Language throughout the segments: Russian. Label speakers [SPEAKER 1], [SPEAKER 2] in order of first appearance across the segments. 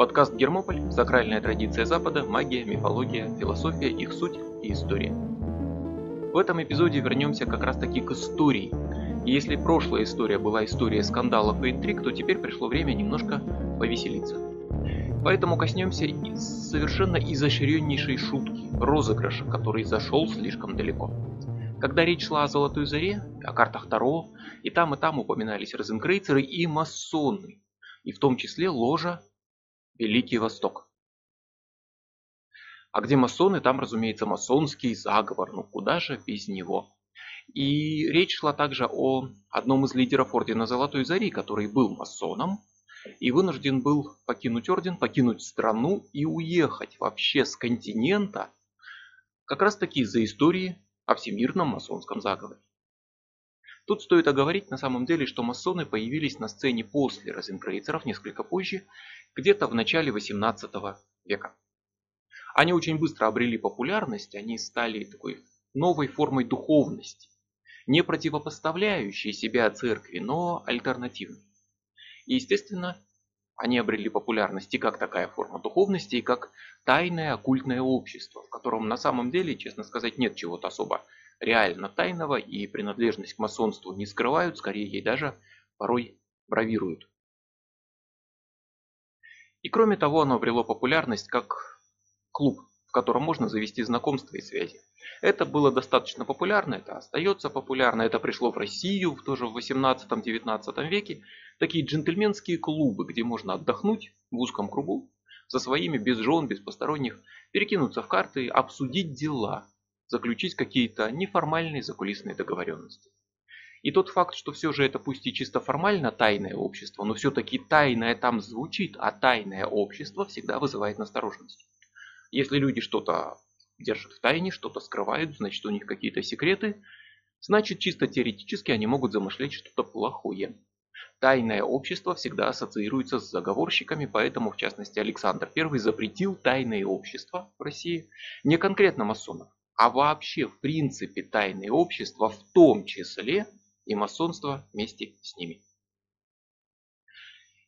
[SPEAKER 1] Подкаст «Гермополь. Сакральная традиция Запада. Магия, мифология, философия, их суть и история». В этом эпизоде вернемся как раз таки к истории. И если прошлая история была история скандалов и интриг, то теперь пришло время немножко повеселиться. Поэтому коснемся совершенно изощреннейшей шутки, розыгрыша, который зашел слишком далеко. Когда речь шла о Золотой Заре, о картах Таро, и там и там упоминались розенкрейцеры и масоны, и в том числе ложа Великий Восток. А где масоны, там, разумеется, масонский заговор, ну куда же без него. И речь шла также о одном из лидеров Ордена Золотой Зари, который был масоном и вынужден был покинуть орден, покинуть страну и уехать вообще с континента, как раз таки из-за истории о всемирном масонском заговоре. Тут стоит оговорить на самом деле, что масоны появились на сцене после розенкрейцеров несколько позже, где-то в начале 18 века. Они очень быстро обрели популярность, они стали такой новой формой духовности, не противопоставляющей себя церкви, но альтернативной. И естественно, они обрели популярность и как такая форма духовности, и как тайное оккультное общество, в котором на самом деле, честно сказать, нет чего-то особо реально тайного, и принадлежность к масонству не скрывают, скорее ей даже порой бравируют. И кроме того, оно обрело популярность как клуб, в котором можно завести знакомства и связи. Это было достаточно популярно, это остается популярно, это пришло в Россию тоже в 18-19 веке. Такие джентльменские клубы, где можно отдохнуть в узком кругу, со своими без жен, без посторонних, перекинуться в карты, обсудить дела, заключить какие-то неформальные закулисные договоренности. И тот факт, что все же это пусть и чисто формально тайное общество, но все-таки тайное там звучит, а тайное общество всегда вызывает настороженность. Если люди что-то держат в тайне, что-то скрывают, значит у них какие-то секреты, значит чисто теоретически они могут замышлять что-то плохое. Тайное общество всегда ассоциируется с заговорщиками, поэтому, в частности, Александр I запретил тайное общество в России не конкретно масонов, а вообще, в принципе, тайное общество, в том числе и масонство вместе с ними.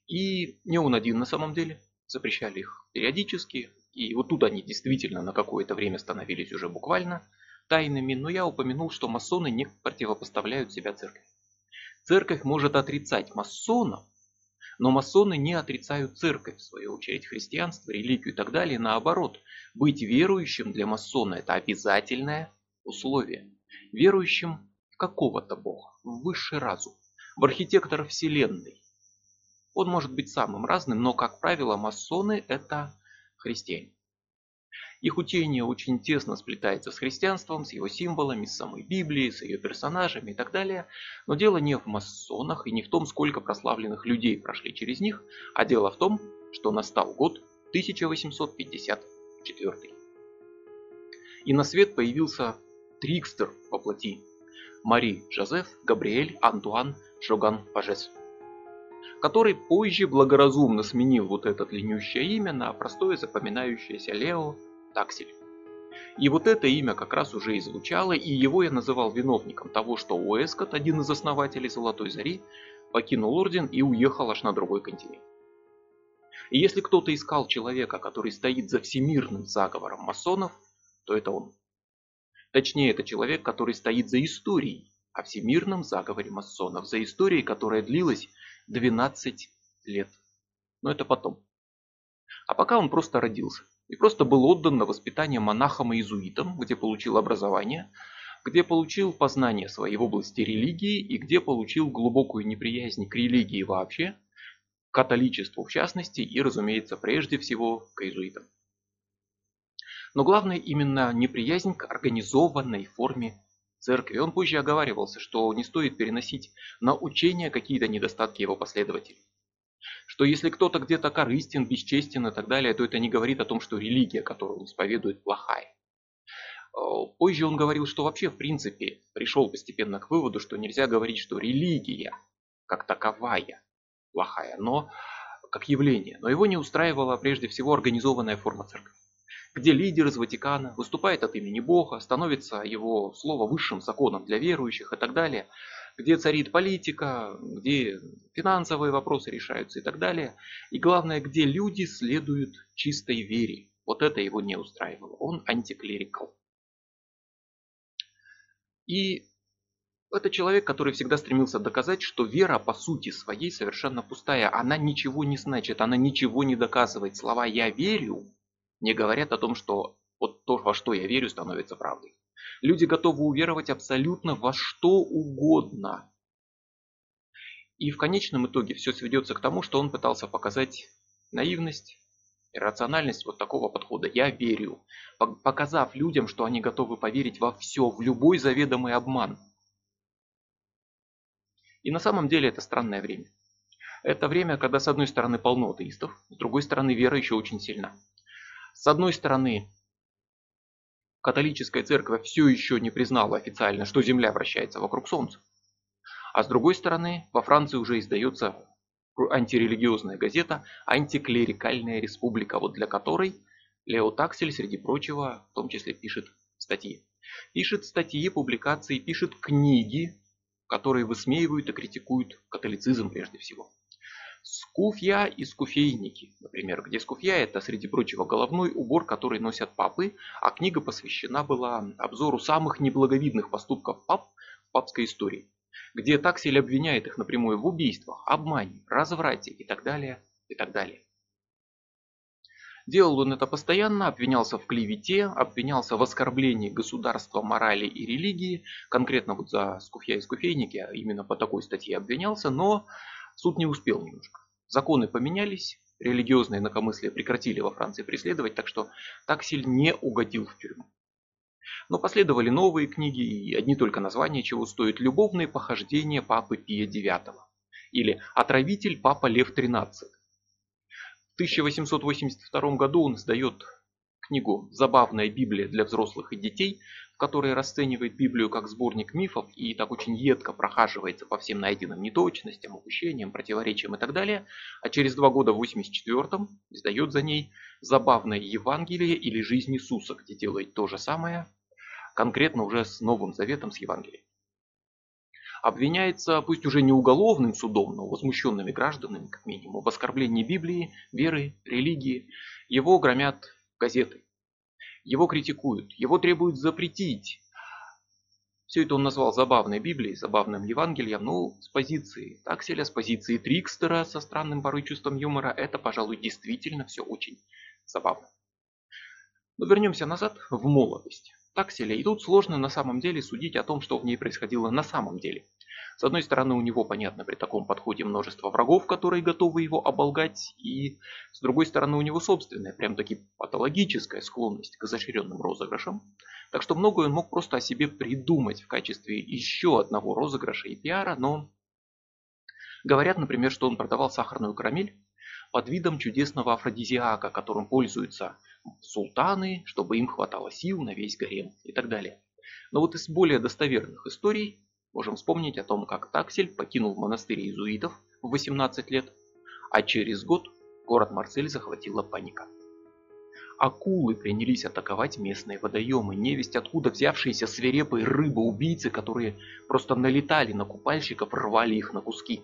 [SPEAKER 1] И не он один на самом деле, запрещали их периодически, и вот тут они действительно на какое-то время становились уже буквально тайными, но я упомянул, что масоны не противопоставляют себя церкви. Церковь может отрицать масонов, но масоны не отрицают церковь, в свою очередь христианство, религию и так далее. Наоборот, быть верующим для масона это обязательное условие. Верующим в какого-то бога, в высший разум, в архитектора вселенной. Он может быть самым разным, но, как правило, масоны это христиане. Их учение очень тесно сплетается с христианством, с его символами, с самой Библией, с ее персонажами и так далее. Но дело не в масонах и не в том, сколько прославленных людей прошли через них, а дело в том, что настал год 1854. И на свет появился Трикстер во плоти. Мари Жозеф Габриэль Антуан Шоган Пажес который позже благоразумно сменил вот это длиннющее имя на простое запоминающееся Лео Таксель. И вот это имя как раз уже и звучало, и его я называл виновником того, что Уэскот, один из основателей Золотой Зари, покинул орден и уехал аж на другой континент. И если кто-то искал человека, который стоит за всемирным заговором масонов, то это он. Точнее, это человек, который стоит за историей о всемирном заговоре масонов, за историей, которая длилась 12 лет. Но это потом. А пока он просто родился и просто был отдан на воспитание монахам и иезуитам, где получил образование, где получил познание своей в области религии и где получил глубокую неприязнь к религии вообще, к католичеству в частности и, разумеется, прежде всего к иезуитам. Но главное именно неприязнь к организованной форме церкви. Он позже оговаривался, что не стоит переносить на учение какие-то недостатки его последователей что если кто-то где-то корыстен, бесчестен и так далее, то это не говорит о том, что религия, которую он исповедует, плохая. Э, позже он говорил, что вообще в принципе пришел постепенно к выводу, что нельзя говорить, что религия как таковая плохая, но как явление. Но его не устраивала прежде всего организованная форма церкви, где лидер из Ватикана выступает от имени Бога, становится его слово высшим законом для верующих и так далее. где царит политика, где финансовые вопросы решаются и так далее. И главное, где люди следуют чистой вере. Вот это его не устраивало. Он антиклерикал. И это человек, который всегда стремился доказать, что вера по сути своей совершенно пустая. Она ничего не значит, она ничего не доказывает. Слова «я верю» не говорят о том, что вот то, во что я верю, становится правдой. Люди готовы уверовать абсолютно во что угодно. И в конечном итоге все сведется к тому, что он пытался показать наивность, иррациональность вот такого подхода. Я верю, показав людям, что они готовы поверить во все, в любой заведомый обман. И на самом деле это странное время. Это время, когда с одной стороны полно атеистов, с другой стороны вера еще очень сильна. С одной стороны, католическая церковь все еще не признала официально, что Земля вращается вокруг Солнца. А с другой стороны, во Франции уже издается антирелигиозная газета «Антиклерикальная республика», вот для которой Лео Таксель, среди прочего, в том числе пишет статьи. Пишет статьи, публикации, пишет книги, которые высмеивают и критикуют католицизм прежде всего. Скуфья и скуфейники, например, где скуфья это, среди прочего, головной убор, который носят папы, а книга посвящена была обзору самых неблаговидных поступков пап в папской истории, где Таксель обвиняет их напрямую в убийствах, обмане, разврате и так далее, и так далее. Делал он это постоянно, обвинялся в клевете, обвинялся в оскорблении государства, морали и религии, конкретно вот за скуфья и скуфейники, именно по такой статье обвинялся, но Суд не успел немножко. Законы поменялись, религиозные инакомыслия прекратили во Франции преследовать, так что Таксель не угодил в тюрьму. Но последовали новые книги, и одни только названия чего стоят «Любовные похождения Папы Пия IX» или «Отравитель Папа Лев XIII». В 1882 году он сдает книгу «Забавная Библия для взрослых и детей», который расценивает Библию как сборник мифов и так очень едко прохаживается по всем найденным неточностям, упущениям, противоречиям и так далее, а через два года в 84-м издает за ней «Забавное Евангелие» или «Жизнь Иисуса», где делает то же самое, конкретно уже с Новым Заветом, с Евангелием. Обвиняется, пусть уже не уголовным судом, но возмущенными гражданами, как минимум, в оскорблении Библии, веры, религии. Его громят газеты, его критикуют, его требуют запретить. Все это он назвал забавной Библией, забавным Евангелием, ну, с позиции Такселя, с позиции Трикстера со странным порой чувством юмора, это, пожалуй, действительно все очень забавно. Но вернемся назад в молодость. Такселя, и тут сложно на самом деле судить о том, что в ней происходило на самом деле. С одной стороны, у него, понятно, при таком подходе множество врагов, которые готовы его оболгать, и с другой стороны, у него собственная, прям таки патологическая склонность к изощренным розыгрышам. Так что многое он мог просто о себе придумать в качестве еще одного розыгрыша и пиара, но говорят, например, что он продавал сахарную карамель под видом чудесного афродизиака, которым пользуются султаны, чтобы им хватало сил на весь гарем и так далее. Но вот из более достоверных историй Можем вспомнить о том, как Таксель покинул монастырь иезуитов в 18 лет, а через год город Марсель захватила паника. Акулы принялись атаковать местные водоемы, невесть откуда взявшиеся свирепые рыбы-убийцы, которые просто налетали на купальщиков, рвали их на куски.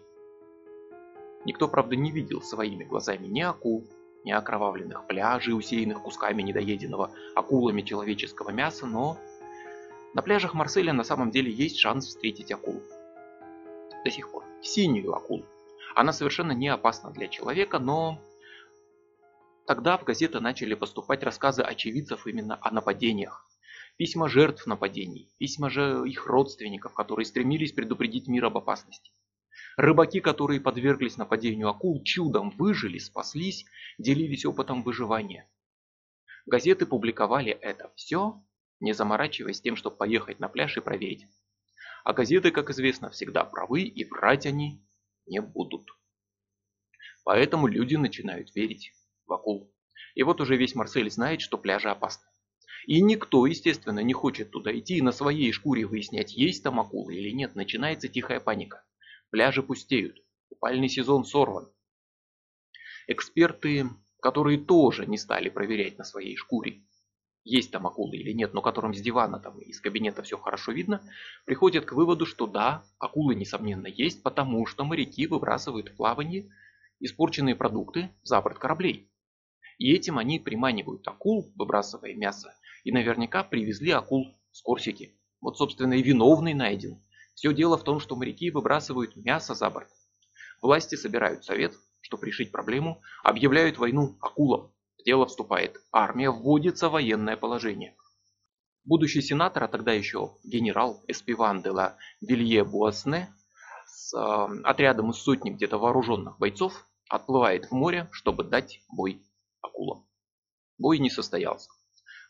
[SPEAKER 1] Никто, правда, не видел своими глазами ни акул, ни окровавленных пляжей, усеянных кусками недоеденного акулами человеческого мяса, но на пляжах Марселя на самом деле есть шанс встретить акулу. До сих пор. Синюю акулу. Она совершенно не опасна для человека, но тогда в газеты начали поступать рассказы очевидцев именно о нападениях. Письма жертв нападений, письма же их родственников, которые стремились предупредить мир об опасности. Рыбаки, которые подверглись нападению акул, чудом выжили, спаслись, делились опытом выживания. Газеты публиковали это все не заморачиваясь тем, чтобы поехать на пляж и проверить. А газеты, как известно, всегда правы и врать они не будут. Поэтому люди начинают верить в акул. И вот уже весь Марсель знает, что пляжи опасны. И никто, естественно, не хочет туда идти и на своей шкуре выяснять, есть там акулы или нет. Начинается тихая паника. Пляжи пустеют. Купальный сезон сорван. Эксперты, которые тоже не стали проверять на своей шкуре, есть там акулы или нет, но которым с дивана там из кабинета все хорошо видно, приходят к выводу, что да, акулы несомненно есть, потому что моряки выбрасывают в плавание испорченные продукты за борт кораблей. И этим они приманивают акул, выбрасывая мясо, и наверняка привезли акул с Корсики. Вот, собственно, и виновный найден. Все дело в том, что моряки выбрасывают мясо за борт. Власти собирают совет, чтобы решить проблему, объявляют войну акулам. В дело вступает армия, вводится военное положение. Будущий сенатор, а тогда еще генерал Эспиван де ла Вилье Буасне с э, отрядом из сотни где-то вооруженных бойцов отплывает в море, чтобы дать бой акулам. Бой не состоялся,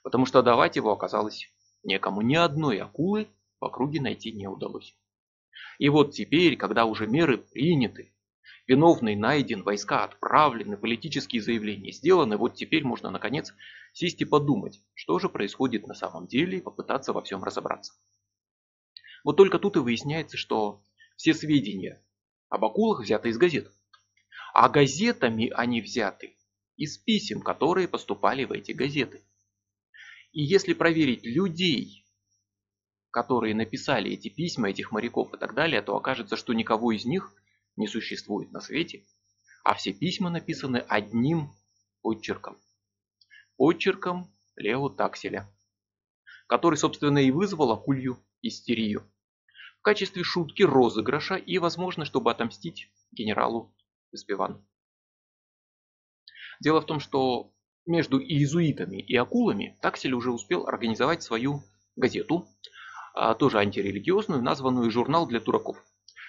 [SPEAKER 1] потому что давать его оказалось некому. Ни одной акулы в округе найти не удалось. И вот теперь, когда уже меры приняты, Виновный найден, войска отправлены, политические заявления сделаны. Вот теперь можно наконец сесть и подумать, что же происходит на самом деле и попытаться во всем разобраться. Вот только тут и выясняется, что все сведения об акулах взяты из газет. А газетами они взяты из писем, которые поступали в эти газеты. И если проверить людей, которые написали эти письма, этих моряков и так далее, то окажется, что никого из них не существует на свете, а все письма написаны одним подчерком. Подчерком Лео Такселя, который, собственно, и вызвал акулью истерию. В качестве шутки, розыгрыша и, возможно, чтобы отомстить генералу Эспивану. Дело в том, что между иезуитами и акулами Таксель уже успел организовать свою газету, а, тоже антирелигиозную, названную «Журнал для дураков»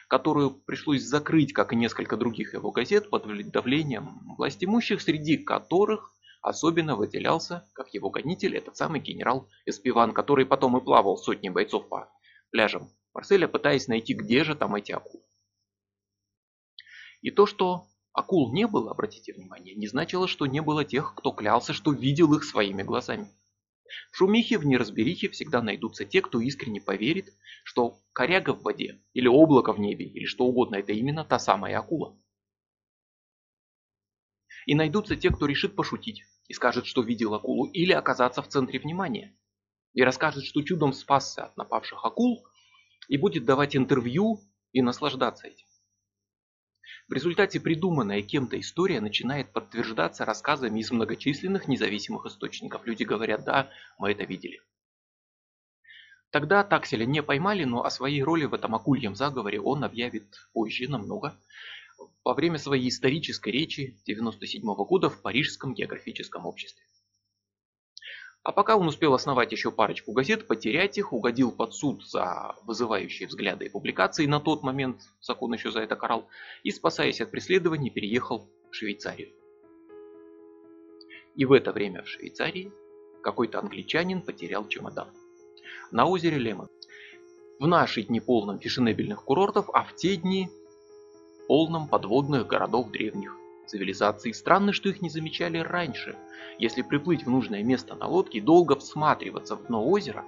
[SPEAKER 1] которую пришлось закрыть, как и несколько других его газет, под давлением власть имущих, среди которых особенно выделялся, как его гонитель, этот самый генерал Эспиван, который потом и плавал сотни бойцов по пляжам Марселя, пытаясь найти, где же там эти акулы. И то, что акул не было, обратите внимание, не значило, что не было тех, кто клялся, что видел их своими глазами. В шумихе, в неразберихе всегда найдутся те, кто искренне поверит, что коряга в воде, или облако в небе, или что угодно, это именно та самая акула. И найдутся те, кто решит пошутить и скажет, что видел акулу, или оказаться в центре внимания. И расскажет, что чудом спасся от напавших акул, и будет давать интервью и наслаждаться этим. В результате придуманная кем-то история начинает подтверждаться рассказами из многочисленных независимых источников. Люди говорят, да, мы это видели. Тогда Такселя не поймали, но о своей роли в этом акульем заговоре он объявит позже намного, во время своей исторической речи 1997 года в Парижском географическом обществе. А пока он успел основать еще парочку газет, потерять их, угодил под суд за вызывающие взгляды и публикации, на тот момент закон еще за это карал, и, спасаясь от преследований, переехал в Швейцарию. И в это время в Швейцарии какой-то англичанин потерял чемодан. На озере Лемон. В наши дни полном фешенебельных курортов, а в те дни полном подводных городов древних цивилизаций. Странно, что их не замечали раньше. Если приплыть в нужное место на лодке и долго всматриваться в дно озера,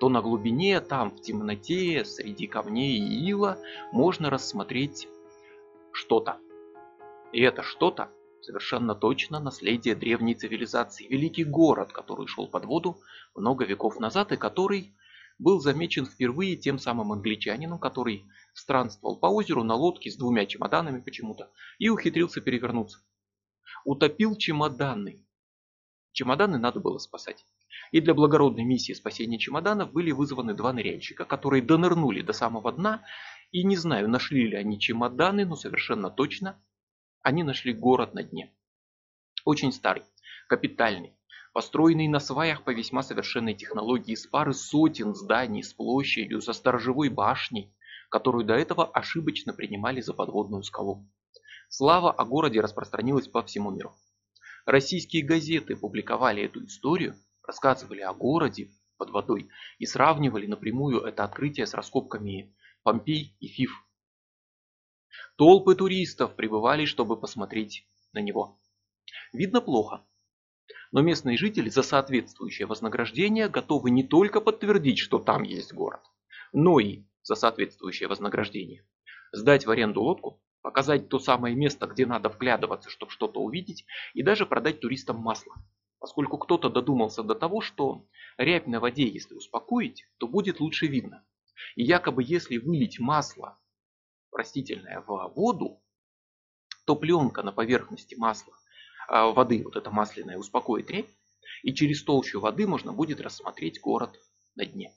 [SPEAKER 1] то на глубине, там в темноте, среди камней и ила, можно рассмотреть что-то. И это что-то совершенно точно наследие древней цивилизации. Великий город, который шел под воду много веков назад и который был замечен впервые тем самым англичанином, который странствовал по озеру на лодке с двумя чемоданами почему-то и ухитрился перевернуться. Утопил чемоданы. Чемоданы надо было спасать. И для благородной миссии спасения чемоданов были вызваны два ныряльщика, которые донырнули до самого дна, и не знаю, нашли ли они чемоданы, но совершенно точно они нашли город на дне. Очень старый, капитальный, построенный на сваях по весьма совершенной технологии с пары сотен зданий с площадью, со сторожевой башней, которую до этого ошибочно принимали за подводную скалу. Слава о городе распространилась по всему миру. Российские газеты публиковали эту историю, рассказывали о городе под водой и сравнивали напрямую это открытие с раскопками Помпей и Фиф. Толпы туристов прибывали, чтобы посмотреть на него. Видно плохо, но местные жители за соответствующее вознаграждение готовы не только подтвердить, что там есть город, но и за соответствующее вознаграждение сдать в аренду лодку, показать то самое место, где надо вглядываться, чтобы что-то увидеть, и даже продать туристам масло. поскольку кто-то додумался до того, что рябь на воде, если успокоить, то будет лучше видно. И якобы если вылить масло растительное в воду, то пленка на поверхности масла, воды, вот эта масляная, успокоит рябь, и через толщу воды можно будет рассмотреть город на дне.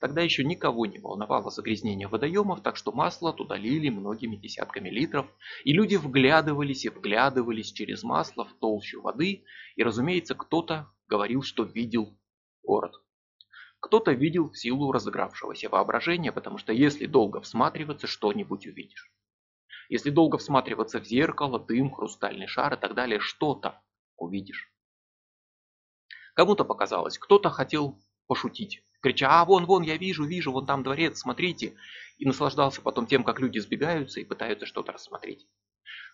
[SPEAKER 1] Тогда еще никого не волновало загрязнение водоемов, так что масло туда лили многими десятками литров, и люди вглядывались и вглядывались через масло в толщу воды, и, разумеется, кто-то говорил, что видел город. Кто-то видел в силу разыгравшегося воображения, потому что если долго всматриваться, что-нибудь увидишь. Если долго всматриваться в зеркало, дым, хрустальный шар и так далее, что-то увидишь. Кому-то показалось, кто-то хотел пошутить, крича «А, вон, вон, я вижу, вижу, вон там дворец, смотрите!» и наслаждался потом тем, как люди сбегаются и пытаются что-то рассмотреть.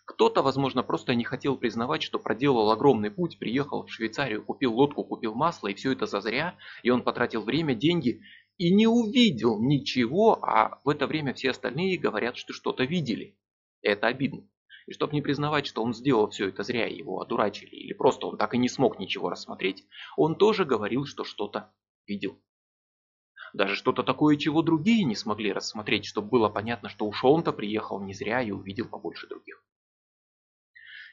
[SPEAKER 1] Кто-то, возможно, просто не хотел признавать, что проделал огромный путь, приехал в Швейцарию, купил лодку, купил масло, и все это зазря, и он потратил время, деньги, и не увидел ничего, а в это время все остальные говорят, что что-то видели. Это обидно. И чтобы не признавать, что он сделал все это зря, его одурачили, или просто он так и не смог ничего рассмотреть, он тоже говорил, что что-то видел. Даже что-то такое, чего другие не смогли рассмотреть, чтобы было понятно, что уж он-то приехал не зря и увидел побольше других.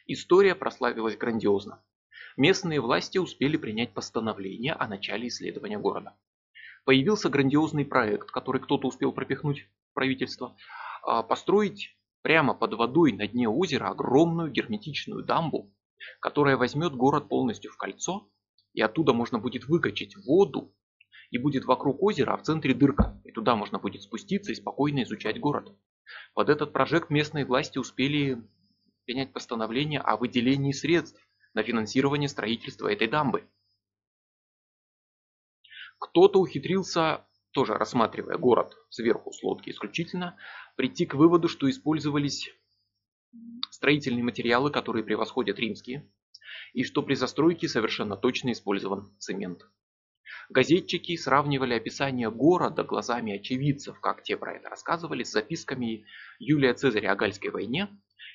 [SPEAKER 1] История прославилась грандиозно. Местные власти успели принять постановление о начале исследования города. Появился грандиозный проект, который кто-то успел пропихнуть в правительство, а, построить прямо под водой на дне озера огромную герметичную дамбу, которая возьмет город полностью в кольцо, и оттуда можно будет выкачать воду и будет вокруг озера, а в центре дырка, и туда можно будет спуститься и спокойно изучать город. Под этот проект местные власти успели принять постановление о выделении средств на финансирование строительства этой дамбы. Кто-то ухитрился, тоже рассматривая город сверху с лодки исключительно, прийти к выводу, что использовались строительные материалы, которые превосходят римские, и что при застройке совершенно точно использован цемент. Газетчики сравнивали описание города глазами очевидцев, как те про это рассказывали, с записками Юлия Цезаря о Гальской войне,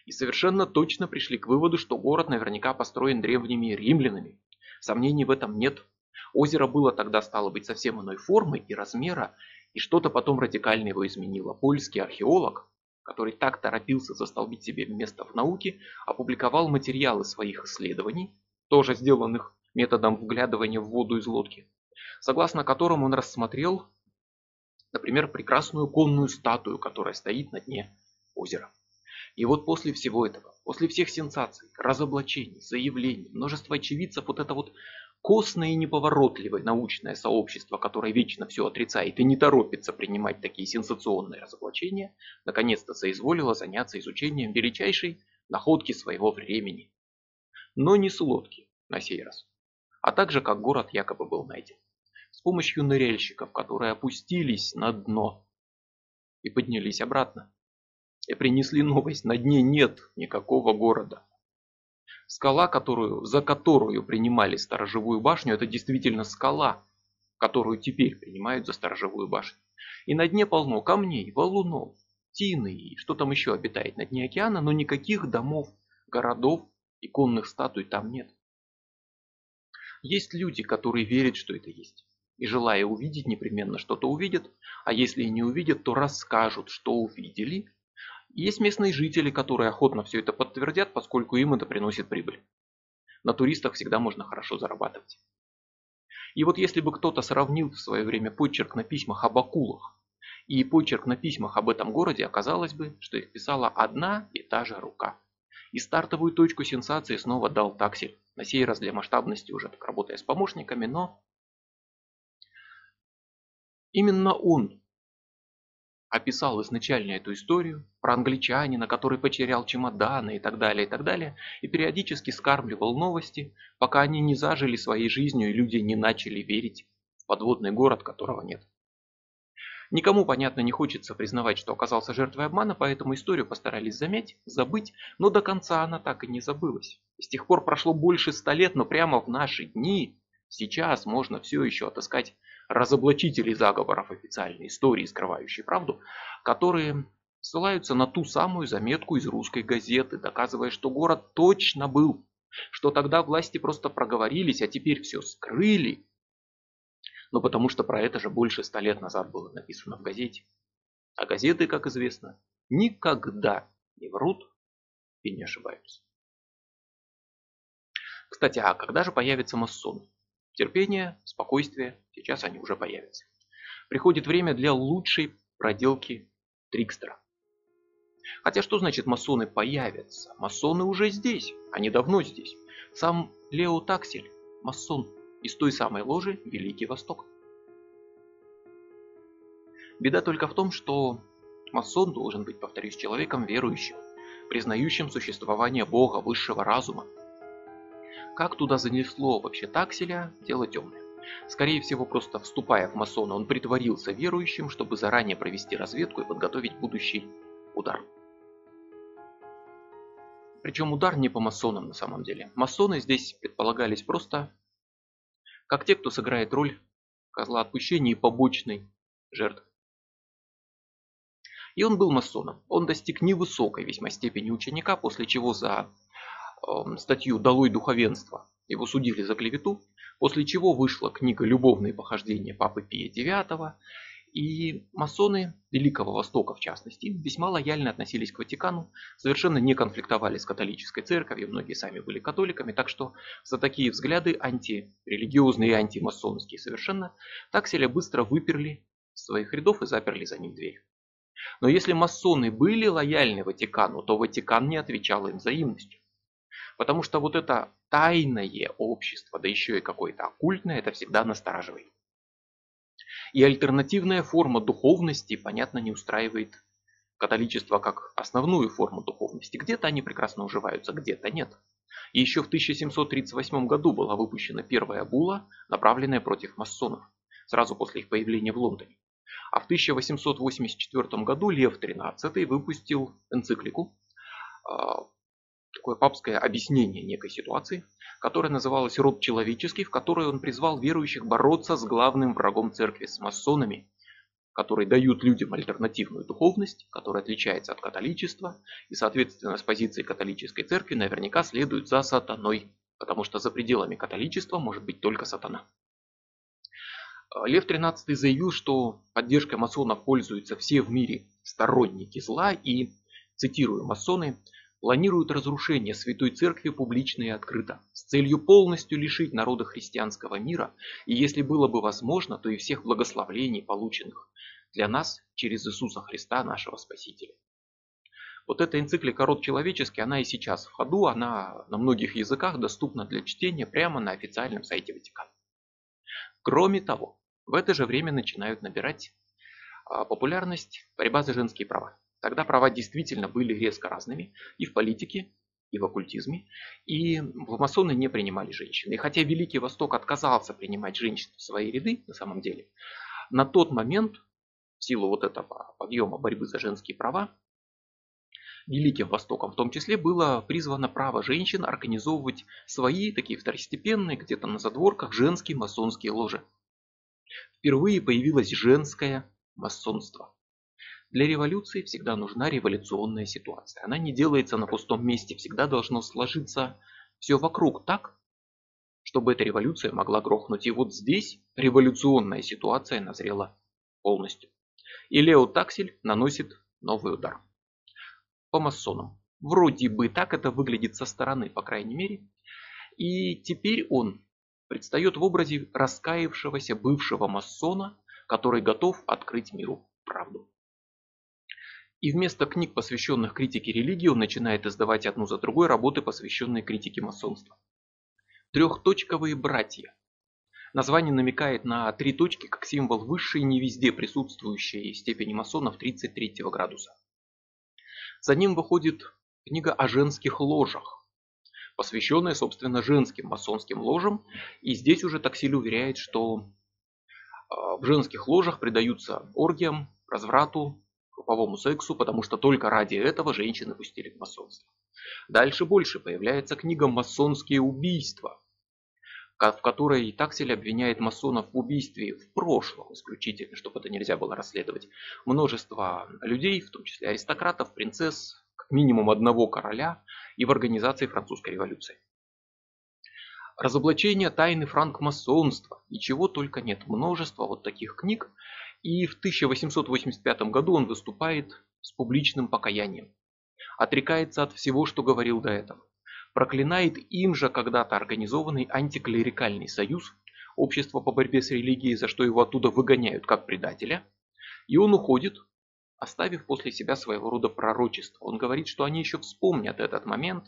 [SPEAKER 1] и совершенно точно пришли к выводу, что город наверняка построен древними римлянами. Сомнений в этом нет. Озеро было тогда, стало быть, совсем иной формы и размера, и что-то потом радикально его изменило. Польский археолог, который так торопился застолбить себе место в науке, опубликовал материалы своих исследований, тоже сделанных методом вглядывания в воду из лодки, согласно которому он рассмотрел, например, прекрасную конную статую, которая стоит на дне озера. И вот после всего этого, после всех сенсаций, разоблачений, заявлений, множества очевидцев, вот это вот костное и неповоротливое научное сообщество, которое вечно все отрицает и не торопится принимать такие сенсационные разоблачения, наконец-то соизволило заняться изучением величайшей находки своего времени. Но не с лодки на сей раз, а также как город якобы был найден с помощью ныряльщиков, которые опустились на дно и поднялись обратно. И принесли новость, на дне нет никакого города. Скала, которую, за которую принимали сторожевую башню, это действительно скала, которую теперь принимают за сторожевую башню. И на дне полно камней, валунов, тины и что там еще обитает на дне океана, но никаких домов, городов и конных статуй там нет. Есть люди, которые верят, что это есть и желая увидеть, непременно что-то увидят, а если и не увидят, то расскажут, что увидели. Есть местные жители, которые охотно все это подтвердят, поскольку им это приносит прибыль. На туристах всегда можно хорошо зарабатывать. И вот если бы кто-то сравнил в свое время почерк на письмах об акулах и почерк на письмах об этом городе, оказалось бы, что их писала одна и та же рука. И стартовую точку сенсации снова дал таксель, на сей раз для масштабности уже так работая с помощниками, но Именно он описал изначально эту историю про англичанина, который потерял чемоданы и так далее, и так далее, и периодически скармливал новости, пока они не зажили своей жизнью и люди не начали верить в подводный город, которого нет. Никому, понятно, не хочется признавать, что оказался жертвой обмана, поэтому историю постарались замять, забыть, но до конца она так и не забылась. С тех пор прошло больше ста лет, но прямо в наши дни, сейчас можно все еще отыскать разоблачителей заговоров официальной истории, скрывающей правду, которые ссылаются на ту самую заметку из русской газеты, доказывая, что город точно был. что тогда власти просто проговорились, а теперь все скрыли. Но потому что про это же больше ста лет назад было написано в газете. А газеты, как известно, никогда не врут и не ошибаются. Кстати, а когда же появится масон? Терпение, спокойствие, сейчас они уже появятся. Приходит время для лучшей проделки Трикстера. Хотя что значит масоны появятся? Масоны уже здесь, они давно здесь. Сам Лео Таксель, масон из той самой ложи Великий Восток. Беда только в том, что масон должен быть, повторюсь, человеком верующим, признающим существование Бога, высшего разума. Как туда занесло вообще Такселя, дело темное. Скорее всего, просто вступая в масона, он притворился верующим, чтобы заранее провести разведку и подготовить будущий удар. Причем удар не по масонам на самом деле. Масоны здесь предполагались просто как те, кто сыграет роль козла отпущения и побочной жертвы. И он был масоном. Он достиг невысокой весьма степени ученика, после чего за статью «Долой духовенство» его судили за клевету, после чего вышла книга «Любовные похождения Папы Пия IX», и масоны Великого Востока, в частности, весьма лояльно относились к Ватикану, совершенно не конфликтовали с католической церковью, многие сами были католиками, так что за такие взгляды антирелигиозные и антимасонские совершенно Такселя быстро выперли своих рядов и заперли за ним дверь. Но если масоны были лояльны Ватикану, то Ватикан не отвечал им взаимностью. Потому что вот это тайное общество, да еще и какое-то оккультное, это всегда настораживает. И альтернативная форма духовности, понятно, не устраивает католичество как основную форму духовности. Где-то они прекрасно уживаются, где-то нет. И еще в 1738 году была выпущена первая була, направленная против масонов, сразу после их появления в Лондоне. А в 1884 году Лев XIII выпустил энциклику, а, такое папское объяснение некой ситуации, которая называлась «Род человеческий», в которой он призвал верующих бороться с главным врагом церкви, с масонами, которые дают людям альтернативную духовность, которая отличается от католичества, и, соответственно, с позиции католической церкви наверняка следует за сатаной, потому что за пределами католичества может быть только сатана. Лев XIII заявил, что поддержкой масонов пользуются все в мире сторонники зла и, цитирую, масоны планируют разрушение Святой Церкви публично и открыто, с целью полностью лишить народа христианского мира, и если было бы возможно, то и всех благословлений, полученных для нас через Иисуса Христа, нашего Спасителя. Вот эта энциклика «Род человеческий», она и сейчас в ходу, она на многих языках доступна для чтения прямо на официальном сайте Ватикана. Кроме того, в это же время начинают набирать а, популярность борьба за женские права. Тогда права действительно были резко разными и в политике, и в оккультизме, и масоны не принимали женщин. И хотя Великий Восток отказался принимать женщин в свои ряды, на самом деле, на тот момент, в силу вот этого подъема борьбы за женские права, Великим Востоком в том числе было призвано право женщин организовывать свои, такие второстепенные, где-то на задворках, женские масонские ложи. Впервые появилось женское масонство. Для революции всегда нужна революционная ситуация. Она не делается на пустом месте, всегда должно сложиться все вокруг так, чтобы эта революция могла грохнуть. И вот здесь революционная ситуация назрела полностью. И Лео Таксель наносит новый удар. По масонам. Вроде бы так это выглядит со стороны, по крайней мере. И теперь он предстает в образе раскаявшегося бывшего масона, который готов открыть миру правду. И вместо книг, посвященных критике религии, он начинает издавать одну за другой работы, посвященные критике масонства. Трехточковые братья. Название намекает на три точки, как символ высшей, не везде присутствующей степени масонов 33 градуса. За ним выходит книга о женских ложах, посвященная, собственно, женским масонским ложам. И здесь уже Таксиль уверяет, что а, в женских ложах предаются оргиям, разврату, групповому сексу, потому что только ради этого женщины пустили в масонство. Дальше больше появляется книга «Масонские убийства», в которой Таксель обвиняет масонов в убийстве в прошлом исключительно, чтобы это нельзя было расследовать. Множество людей, в том числе аристократов, принцесс, как минимум одного короля и в организации французской революции. Разоблачение тайны франкмасонства. Ничего только нет. Множество вот таких книг. И в 1885 году он выступает с публичным покаянием. Отрекается от всего, что говорил до этого. Проклинает им же когда-то организованный антиклерикальный союз, общество по борьбе с религией, за что его оттуда выгоняют как предателя. И он уходит, оставив после себя своего рода пророчество. Он говорит, что они еще вспомнят этот момент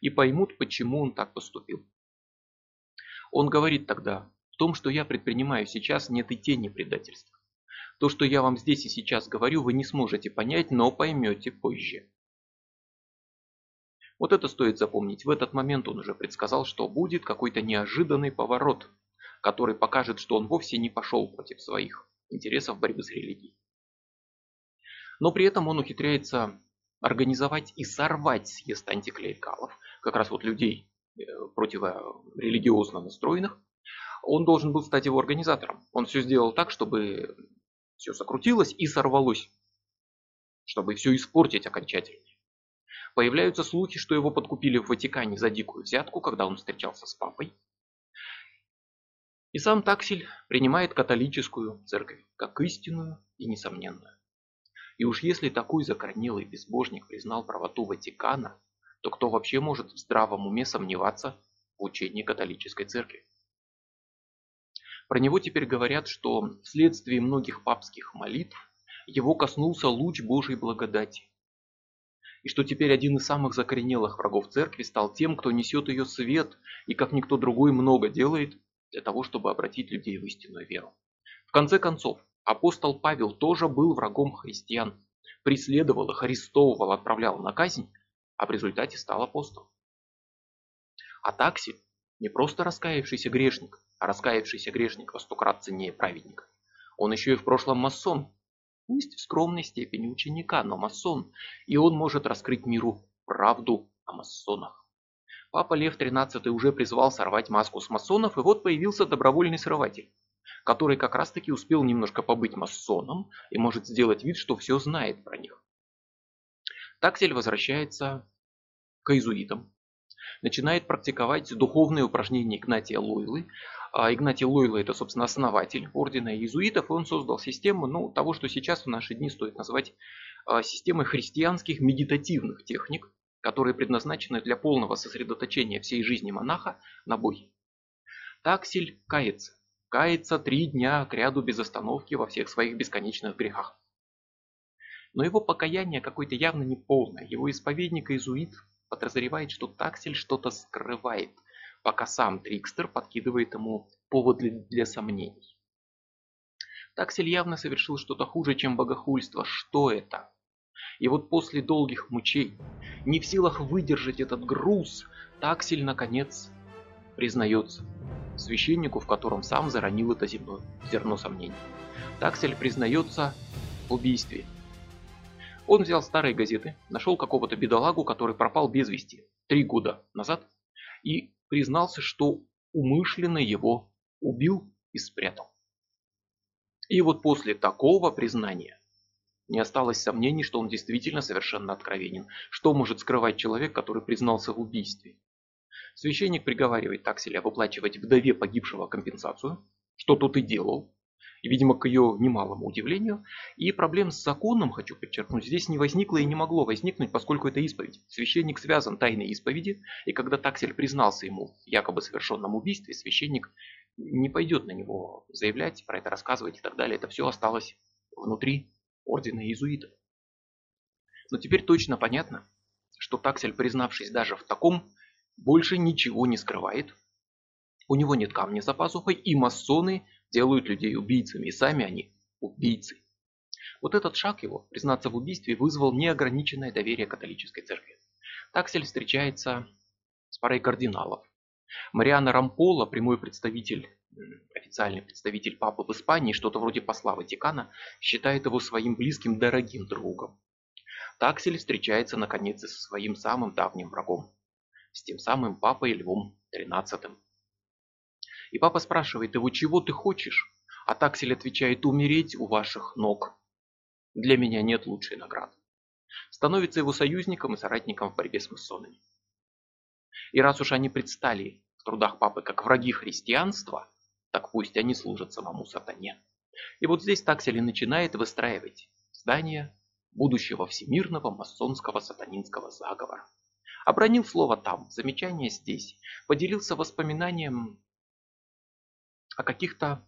[SPEAKER 1] и поймут, почему он так поступил. Он говорит тогда, в том, что я предпринимаю сейчас, нет и тени предательства. То, что я вам здесь и сейчас говорю, вы не сможете понять, но поймете позже. Вот это стоит запомнить. В этот момент он уже предсказал, что будет какой-то неожиданный поворот, который покажет, что он вовсе не пошел против своих интересов борьбы с религией. Но при этом он ухитряется организовать и сорвать съезд антиклерикалов, как раз вот людей, Э, противорелигиозно настроенных, он должен был стать его организатором. Он все сделал так, чтобы все сокрутилось и сорвалось, чтобы все испортить окончательно. Появляются слухи, что его подкупили в Ватикане за дикую взятку, когда он встречался с папой. И сам Таксель принимает католическую церковь как истинную и несомненную. И уж если такой закорнелый безбожник признал правоту Ватикана, то кто вообще может в здравом уме сомневаться в учении католической церкви? Про него теперь говорят, что вследствие многих папских молитв его коснулся луч Божьей благодати. И что теперь один из самых закоренелых врагов церкви стал тем, кто несет ее свет и как никто другой много делает для того, чтобы обратить людей в истинную веру. В конце концов, апостол Павел тоже был врагом христиан, преследовал их, арестовывал, отправлял на казнь, а в результате стал апостолом. А такси не просто раскаявшийся грешник, а раскаявшийся грешник во сто крат ценнее праведника. Он еще и в прошлом масон, пусть в скромной степени ученика, но масон, и он может раскрыть миру правду о масонах. Папа Лев XIII уже призвал сорвать маску с масонов, и вот появился добровольный срыватель, который как раз таки успел немножко побыть масоном и может сделать вид, что все знает про них. Таксель возвращается к иезуитам, начинает практиковать духовные упражнения Игнатия Лойлы. А Игнатий Лойла это, собственно, основатель ордена иезуитов, и он создал систему ну, того, что сейчас в наши дни стоит назвать а, системой христианских медитативных техник, которые предназначены для полного сосредоточения всей жизни монаха на Боге. Таксель кается. Кается три дня к ряду без остановки во всех своих бесконечных грехах. Но его покаяние какое-то явно неполное. Его исповедник-иезуит подозревает, что Таксель что-то скрывает, пока сам Трикстер подкидывает ему повод для, сомнений. Таксель явно совершил что-то хуже, чем богохульство. Что это? И вот после долгих мучений, не в силах выдержать этот груз, Таксель наконец признается священнику, в котором сам заронил это земное, зерно сомнений. Таксель признается в убийстве он взял старые газеты, нашел какого-то бедолагу, который пропал без вести три года назад, и признался, что умышленно его убил и спрятал. И вот после такого признания не осталось сомнений, что он действительно совершенно откровенен. Что может скрывать человек, который признался в убийстве? Священник приговаривает Такселя выплачивать вдове погибшего компенсацию, что тот и делал, и, видимо, к ее немалому удивлению. И проблем с законом, хочу подчеркнуть, здесь не возникло и не могло возникнуть, поскольку это исповедь. Священник связан тайной исповеди, и когда Таксель признался ему якобы совершенном убийстве, священник не пойдет на него заявлять, про это рассказывать и так далее. Это все осталось внутри ордена иезуитов. Но теперь точно понятно, что Таксель, признавшись даже в таком, больше ничего не скрывает. У него нет камня за пазухой, и масоны делают людей убийцами, и сами они убийцы. Вот этот шаг его, признаться в убийстве, вызвал неограниченное доверие католической церкви. Таксель встречается с парой кардиналов. Мариана Рампола, прямой представитель, официальный представитель папы в Испании, что-то вроде посла Ватикана, считает его своим близким, дорогим другом. Таксель встречается наконец и со своим самым давним врагом, с тем самым папой Львом XIII. И папа спрашивает его, чего ты хочешь? А Таксель отвечает, умереть у ваших ног. Для меня нет лучшей награды. Становится его союзником и соратником в борьбе с масонами. И раз уж они предстали в трудах папы как враги христианства, так пусть они служат самому сатане. И вот здесь Таксель начинает выстраивать здание будущего всемирного масонского сатанинского заговора. Обронил слово там, замечание здесь, поделился воспоминанием о каких-то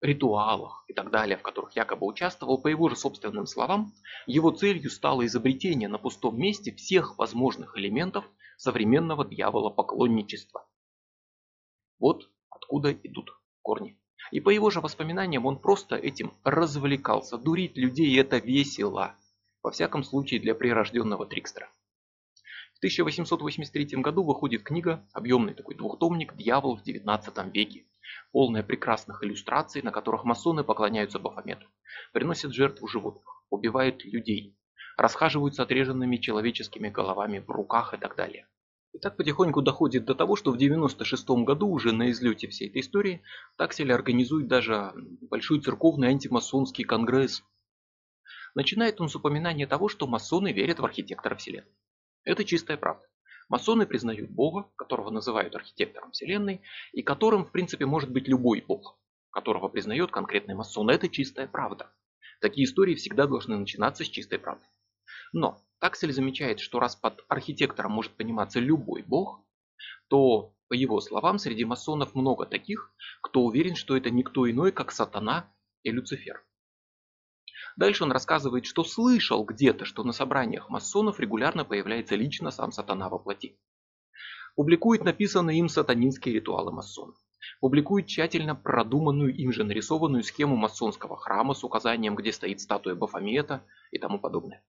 [SPEAKER 1] ритуалах и так далее, в которых якобы участвовал, по его же собственным словам, его целью стало изобретение на пустом месте всех возможных элементов современного дьявола-поклонничества. Вот откуда идут корни. И по его же воспоминаниям он просто этим развлекался. Дурить людей это весело. Во всяком случае для прирожденного трикстера. В 1883 году выходит книга, объемный такой двухтомник «Дьявол в 19 веке», полная прекрасных иллюстраций, на которых масоны поклоняются Бафомету, приносят жертву животных, убивают людей, расхаживают с отрезанными человеческими головами в руках и так далее. И так потихоньку доходит до того, что в 96 году уже на излете всей этой истории Таксель организует даже большой церковный антимасонский конгресс. Начинает он с упоминания того, что масоны верят в архитектора Вселенной. Это чистая правда. Масоны признают Бога, которого называют архитектором Вселенной, и которым, в принципе, может быть любой Бог, которого признает конкретный масон. Это чистая правда. Такие истории всегда должны начинаться с чистой правды. Но Таксель замечает, что раз под архитектором может пониматься любой бог, то, по его словам, среди масонов много таких, кто уверен, что это никто иной, как сатана и Люцифер. Дальше он рассказывает, что слышал где-то, что на собраниях масонов регулярно появляется лично сам сатана во плоти. Публикует написанные им сатанинские ритуалы масонов. Публикует тщательно продуманную им же нарисованную схему масонского храма с указанием, где стоит статуя Бафомета и тому подобное.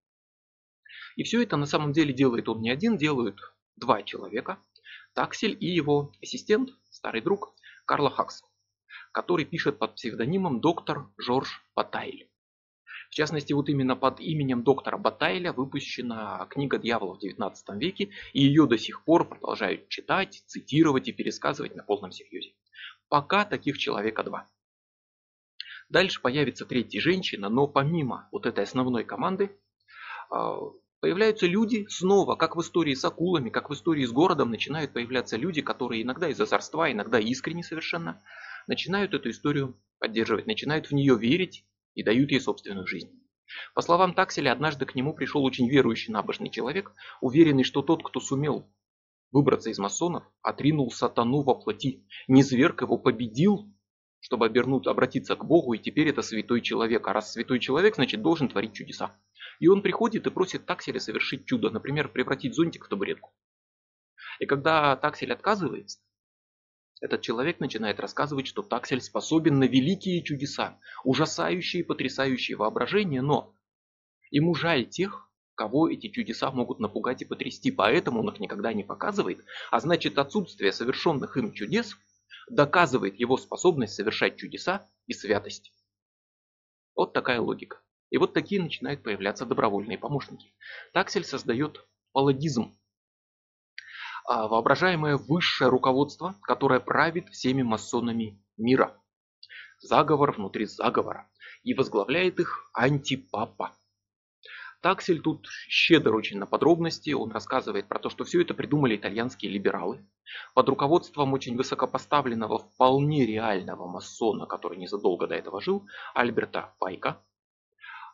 [SPEAKER 1] И все это на самом деле делает он не один, делают два человека. Таксель и его ассистент, старый друг Карла Хакс, который пишет под псевдонимом доктор Жорж Батайль. В частности, вот именно под именем доктора Батайля выпущена книга «Дьявола» в XIX веке, и ее до сих пор продолжают читать, цитировать и пересказывать на полном серьезе. Пока таких человека два. Дальше появится третья женщина, но помимо вот этой основной команды, а, Появляются люди снова, как в истории с акулами, как в истории с городом, начинают появляться люди, которые иногда из озорства, иногда искренне совершенно, начинают эту историю поддерживать, начинают в нее верить и дают ей собственную жизнь. По словам Такселя, однажды к нему пришел очень верующий набожный человек, уверенный, что тот, кто сумел выбраться из масонов, отринул сатану во плоти, низверг его, победил, чтобы обернуться, обратиться к Богу, и теперь это святой человек. А раз святой человек, значит должен творить чудеса. И он приходит и просит такселя совершить чудо, например, превратить зонтик в табуретку. И когда таксель отказывается, этот человек начинает рассказывать, что таксель способен на великие чудеса, ужасающие и потрясающие воображение, но ему жаль тех, кого эти чудеса могут напугать и потрясти, поэтому он их никогда не показывает, а значит отсутствие совершенных им чудес доказывает его способность совершать чудеса и святость. Вот такая логика. И вот такие начинают появляться добровольные помощники. Таксель создает паладизм. А, воображаемое высшее руководство, которое правит всеми масонами мира. Заговор внутри заговора. И возглавляет их антипапа. Таксель тут щедр очень на подробности, он рассказывает про то, что все это придумали итальянские либералы под руководством очень высокопоставленного, вполне реального масона, который незадолго до этого жил, Альберта Пайка,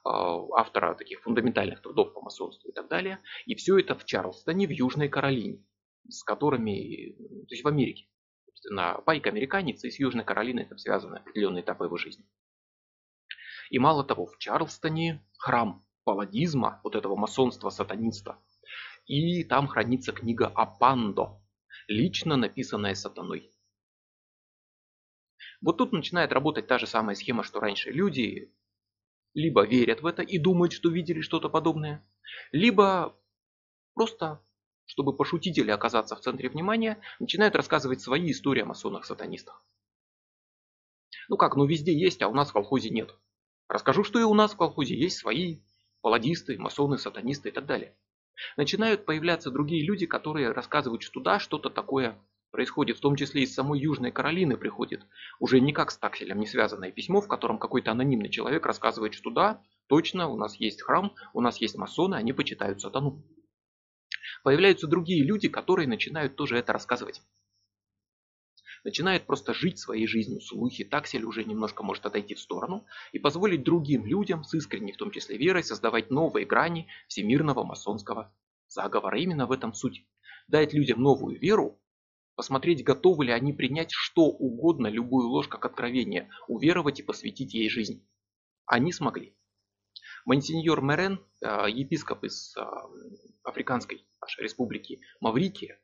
[SPEAKER 1] а, автора таких фундаментальных трудов по масонству и так далее. И все это в Чарльстоне, в Южной Каролине, с которыми, то есть в Америке. Собственно, Пайк американец, и с Южной Каролиной это связаны определенные этапы его жизни. И мало того, в Чарльстоне храм паладизма, вот этого масонства-сатаниста, и там хранится книга Апандо, лично написанная сатаной. Вот тут начинает работать та же самая схема, что раньше. Люди либо верят в это и думают, что видели что-то подобное, либо просто, чтобы пошутить или оказаться в центре внимания, начинают рассказывать свои истории о масонах-сатанистах. Ну как, ну везде есть, а у нас в колхозе нет. Расскажу, что и у нас в колхозе есть свои паладисты, масоны, сатанисты и так далее. Начинают появляться другие люди, которые рассказывают, что да, что-то такое происходит, в том числе из самой Южной Каролины приходит уже никак с такселем не связанное письмо, в котором какой-то анонимный человек рассказывает, что да, точно, у нас есть храм, у нас есть масоны, они почитают сатану. Появляются другие люди, которые начинают тоже это рассказывать. начинает просто жить своей жизнью. Слухи, таксель уже немножко может отойти в сторону и позволить другим людям, с искренней в том числе верой, создавать новые грани всемирного масонского заговора. Именно в этом суть. Дать людям новую веру, посмотреть, готовы ли они принять что угодно, любую ложь как откровение, уверовать и посвятить ей жизнь. Они смогли. Монсеньор Мерен, э, епископ из э, Африканской нашей республики Маврикия,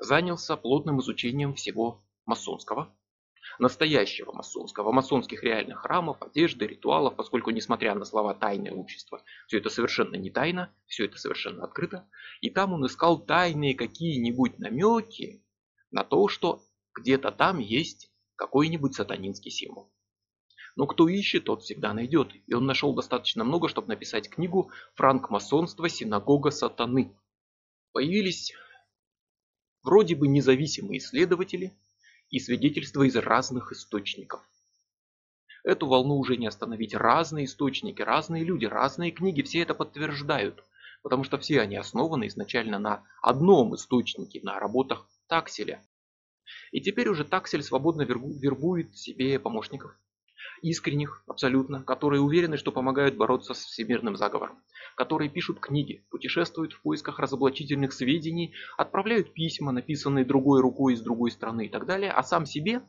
[SPEAKER 1] занялся плотным изучением всего масонского, настоящего масонского, масонских реальных храмов, одежды, ритуалов, поскольку, несмотря на слова «тайное общество», все это совершенно не тайно, все это совершенно открыто. И там он искал тайные какие-нибудь намеки на то, что где-то там есть какой-нибудь сатанинский символ. Но кто ищет, тот всегда найдет. И он нашел достаточно много, чтобы написать книгу «Франкмасонство. Синагога сатаны». Появились вроде бы независимые исследователи и свидетельства из разных источников. Эту волну уже не остановить. Разные источники, разные люди, разные книги, все это подтверждают. Потому что все они основаны изначально на одном источнике, на работах Такселя. И теперь уже Таксель свободно вербует себе помощников искренних абсолютно, которые уверены, что помогают бороться с всемирным заговором, которые пишут книги, путешествуют в поисках разоблачительных сведений, отправляют письма, написанные другой рукой из другой страны и так далее, а сам себе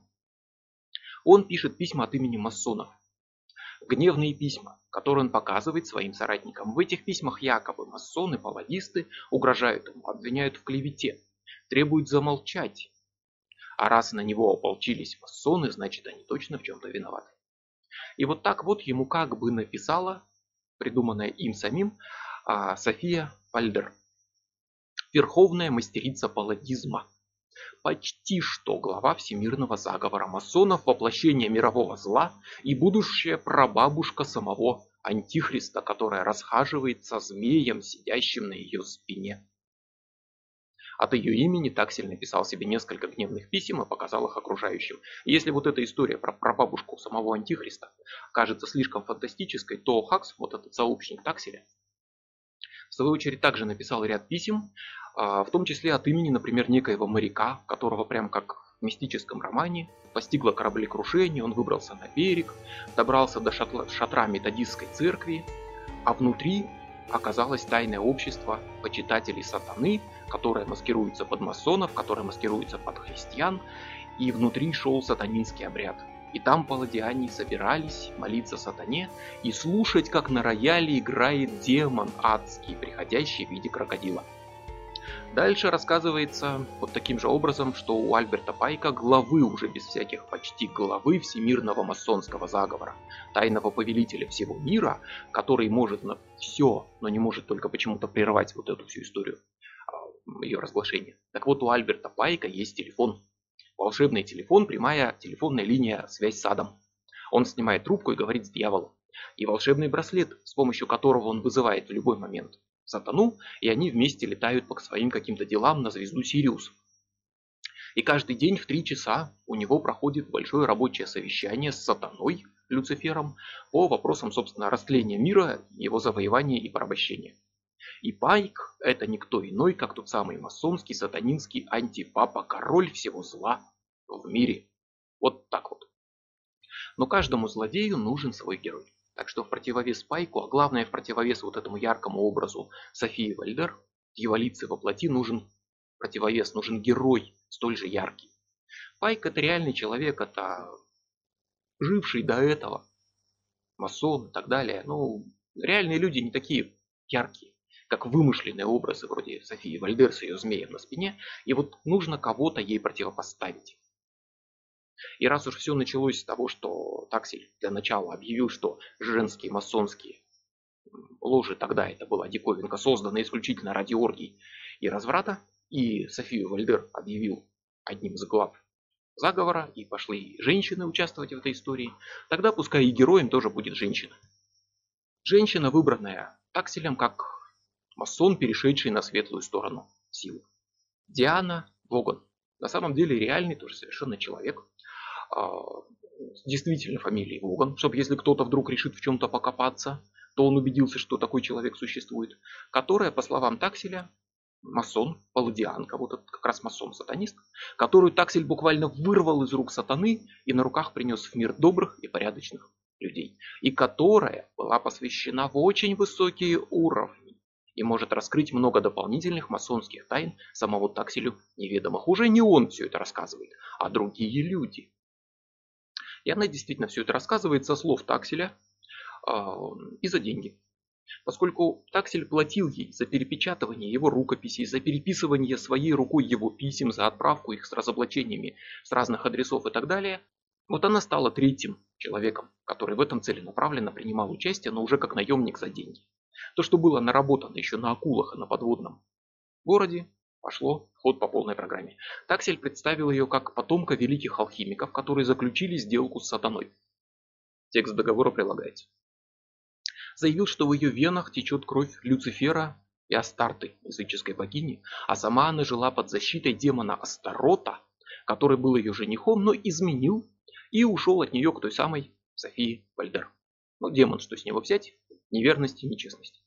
[SPEAKER 1] он пишет письма от имени масонов. Гневные письма, которые он показывает своим соратникам. В этих письмах якобы масоны, паладисты угрожают ему, обвиняют в клевете, требуют замолчать. А раз на него ополчились масоны, значит они точно в чем-то виноваты. И вот так вот ему как бы написала, придуманная им самим, а, София Вальдер. Верховная мастерица палладизма. Почти что глава всемирного заговора масонов, воплощение мирового зла и будущая прабабушка самого Антихриста, которая расхаживает со змеем, сидящим на ее спине. От ее имени Таксель написал себе несколько гневных писем и показал их окружающим. Если вот эта история про прабабушку самого Антихриста кажется слишком фантастической, то Хакс, вот этот сообщник Такселя, в свою очередь также написал ряд писем, а, в том числе от имени, например, некоего моряка, которого прям как в мистическом романе постигло кораблекрушение, он выбрался на берег, добрался до шатра методистской церкви, а внутри оказалось тайное общество почитателей сатаны, которое маскируется под масонов, которое маскируется под христиан, и внутри шел сатанинский обряд. И там паладиане собирались молиться сатане и слушать, как на рояле играет демон адский, приходящий в виде крокодила. Дальше рассказывается вот таким же образом, что у Альберта Пайка главы уже без всяких почти главы всемирного масонского заговора, тайного повелителя всего мира, который может на все, но не может только почему-то прервать вот эту всю историю ее разглашения. Так вот, у Альберта Пайка есть телефон. Волшебный телефон, прямая телефонная линия связь с адом. Он снимает трубку и говорит с дьяволом. И волшебный браслет, с помощью которого он вызывает в любой момент сатану, и они вместе летают по своим каким-то делам на звезду Сириус. И каждый день в три часа у него проходит большое рабочее совещание с сатаной, Люцифером, по вопросам, собственно, растления мира, его завоевания и порабощения. И Пайк – это никто иной, как тот самый масонский, сатанинский антипапа, король всего зла в мире. Вот так вот. Но каждому злодею нужен свой герой. Так что в противовес Пайку, а главное в противовес вот этому яркому образу Софии Вальдер, дьяволицы во плоти нужен противовес, нужен герой столь же яркий. Пайк это реальный человек, это живший до этого, масон и так далее. Ну, реальные люди не такие яркие, как вымышленные образы вроде Софии Вальдер с ее змеем на спине. И вот нужно кого-то ей противопоставить. И раз уж все началось с того, что Таксель для начала объявил, что женские масонские ложи тогда это была диковинка, созданная исключительно ради оргий и разврата, и Софию Вальдер объявил одним из глав заговора, и пошли женщины участвовать в этой истории, тогда пускай и героем тоже будет женщина. Женщина, выбранная Такселем как масон, перешедший на светлую сторону силы. Диана Воган. На самом деле реальный тоже совершенно человек, а, действительно фамилией Воган, чтобы если кто-то вдруг решит в чем-то покопаться, то он убедился, что такой человек существует, которая, по словам Такселя, масон, паладианка, вот этот как раз масон-сатанист, которую Таксель буквально вырвал из рук сатаны и на руках принес в мир добрых и порядочных людей, и которая была посвящена в очень высокие уровни и может раскрыть много дополнительных масонских тайн самого Такселю неведомых. Уже не он все это рассказывает, а другие люди. И она действительно все это рассказывает со слов Такселя э, и за деньги. Поскольку Таксель платил ей за перепечатывание его рукописей, за переписывание своей рукой его писем, за отправку их с разоблачениями с разных адресов и так далее, вот она стала третьим человеком, который в этом целенаправленно принимал участие, но уже как наемник за деньги. То, что было наработано еще на акулах и на подводном городе, пошло в ход по полной программе. Таксель представил ее как потомка великих алхимиков, которые заключили сделку с сатаной. Текст договора прилагается заявил, что в ее венах течет кровь Люцифера и Астарты, языческой богини, а сама она жила под защитой демона Астарота, который был ее женихом, но изменил и ушел от нее к той самой Софии Вальдер. Ну, демон, что с него взять? Неверности, нечестности.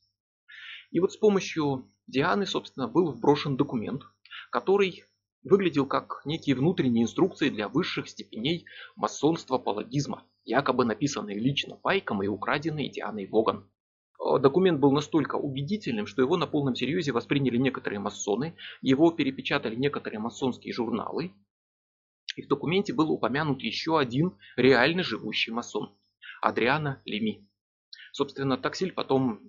[SPEAKER 1] И вот с помощью Дианы, собственно, был вброшен документ, который выглядел как некие внутренние инструкции для высших степеней масонства-паладизма, якобы написанные лично Пайком и украденные Дианой Воган. Э, документ был настолько убедительным, что его на полном серьезе восприняли некоторые масоны, его перепечатали некоторые масонские журналы, и в документе был упомянут еще один реально живущий масон – Адриана Леми. Собственно, Таксиль потом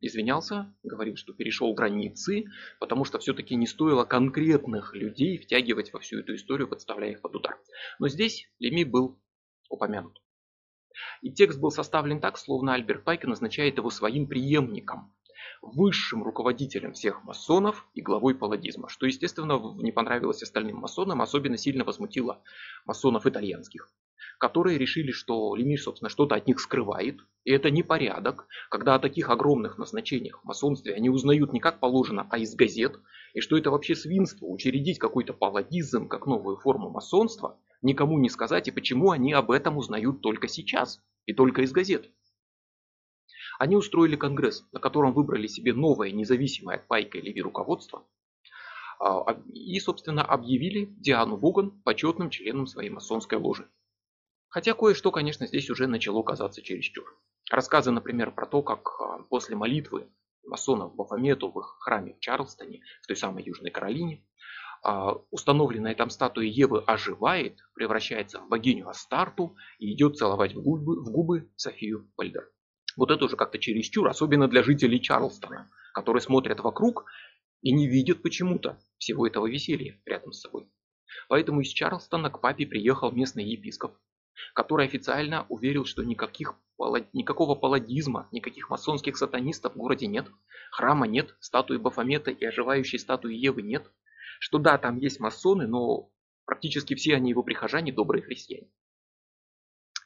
[SPEAKER 1] извинялся, говорил, что перешел границы, потому что все-таки не стоило конкретных людей втягивать во всю эту историю, подставляя их под удар. Но здесь Леми был упомянут. И текст был составлен так, словно Альберт Пайк назначает его своим преемником, высшим руководителем всех масонов и главой палладизма, что, естественно, не понравилось остальным масонам, особенно сильно возмутило масонов итальянских которые решили, что Лемир, собственно, что-то от них скрывает. И это непорядок, когда о таких огромных назначениях в масонстве они узнают не как положено, а из газет. И что это вообще свинство, учредить какой-то паладизм как новую форму масонства, никому не сказать, и почему они об этом узнают только сейчас, и только из газет. Они устроили конгресс, на котором выбрали себе новое независимое от Пайка и Леви руководство, а, и, собственно, объявили Диану Воган почетным членом своей масонской ложи. Хотя кое-что, конечно, здесь уже начало казаться чересчур. Рассказы, например, про то, как а, после молитвы масонов Бафомету в их храме в Чарльстоне, в той самой Южной Каролине, а, установленная там статуя Евы оживает, превращается в богиню Астарту и идет целовать в губы, в губы Софию Вальдер. Вот это уже как-то чересчур, особенно для жителей Чарльстона, которые смотрят вокруг и не видят почему-то всего этого веселья рядом с собой. Поэтому из Чарльстона к папе приехал местный епископ который официально уверил, что никаких, никакого паладизма, никаких масонских сатанистов в городе нет, храма нет, статуи Бафомета и оживающей статуи Евы нет, что да, там есть масоны, но практически все они его прихожане добрые христиане.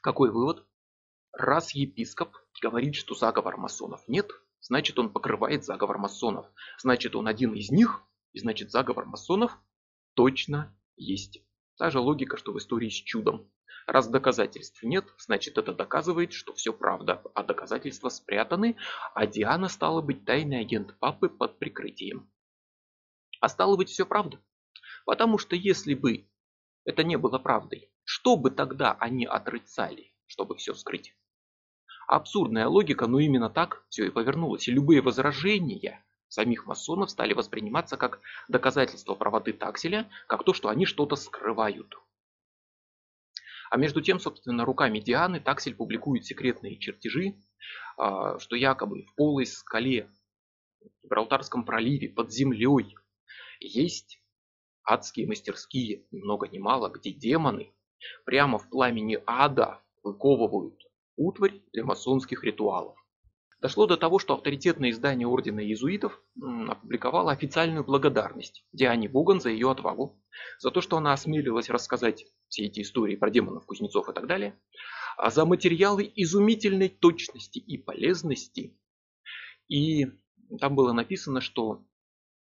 [SPEAKER 1] Какой вывод? Раз епископ говорит, что заговор масонов нет, значит он покрывает заговор масонов. Значит он один из них, и значит заговор масонов точно есть. Та же логика, что в истории с чудом. Раз доказательств нет, значит это доказывает, что все правда, а доказательства спрятаны, а Диана стала быть тайный агент папы под прикрытием. А стало быть все правда. Потому что если бы это не было правдой, что бы тогда они отрицали, чтобы все скрыть? Абсурдная логика, но именно так все и повернулось. И любые возражения самих масонов стали восприниматься как доказательство правоты Такселя, как то, что они что-то скрывают. А между тем, собственно, руками Дианы Таксель публикует секретные чертежи, а, что якобы в полой скале в Гибралтарском проливе под землей есть адские мастерские, ни много ни мало, где демоны прямо в пламени ада выковывают утварь для масонских ритуалов. Дошло до того, что авторитетное издание Ордена Иезуитов опубликовало официальную благодарность Диане Буган за ее отвагу, за то, что она осмелилась рассказать все эти истории про демонов, кузнецов и так далее, а за материалы изумительной точности и полезности. И там было написано, что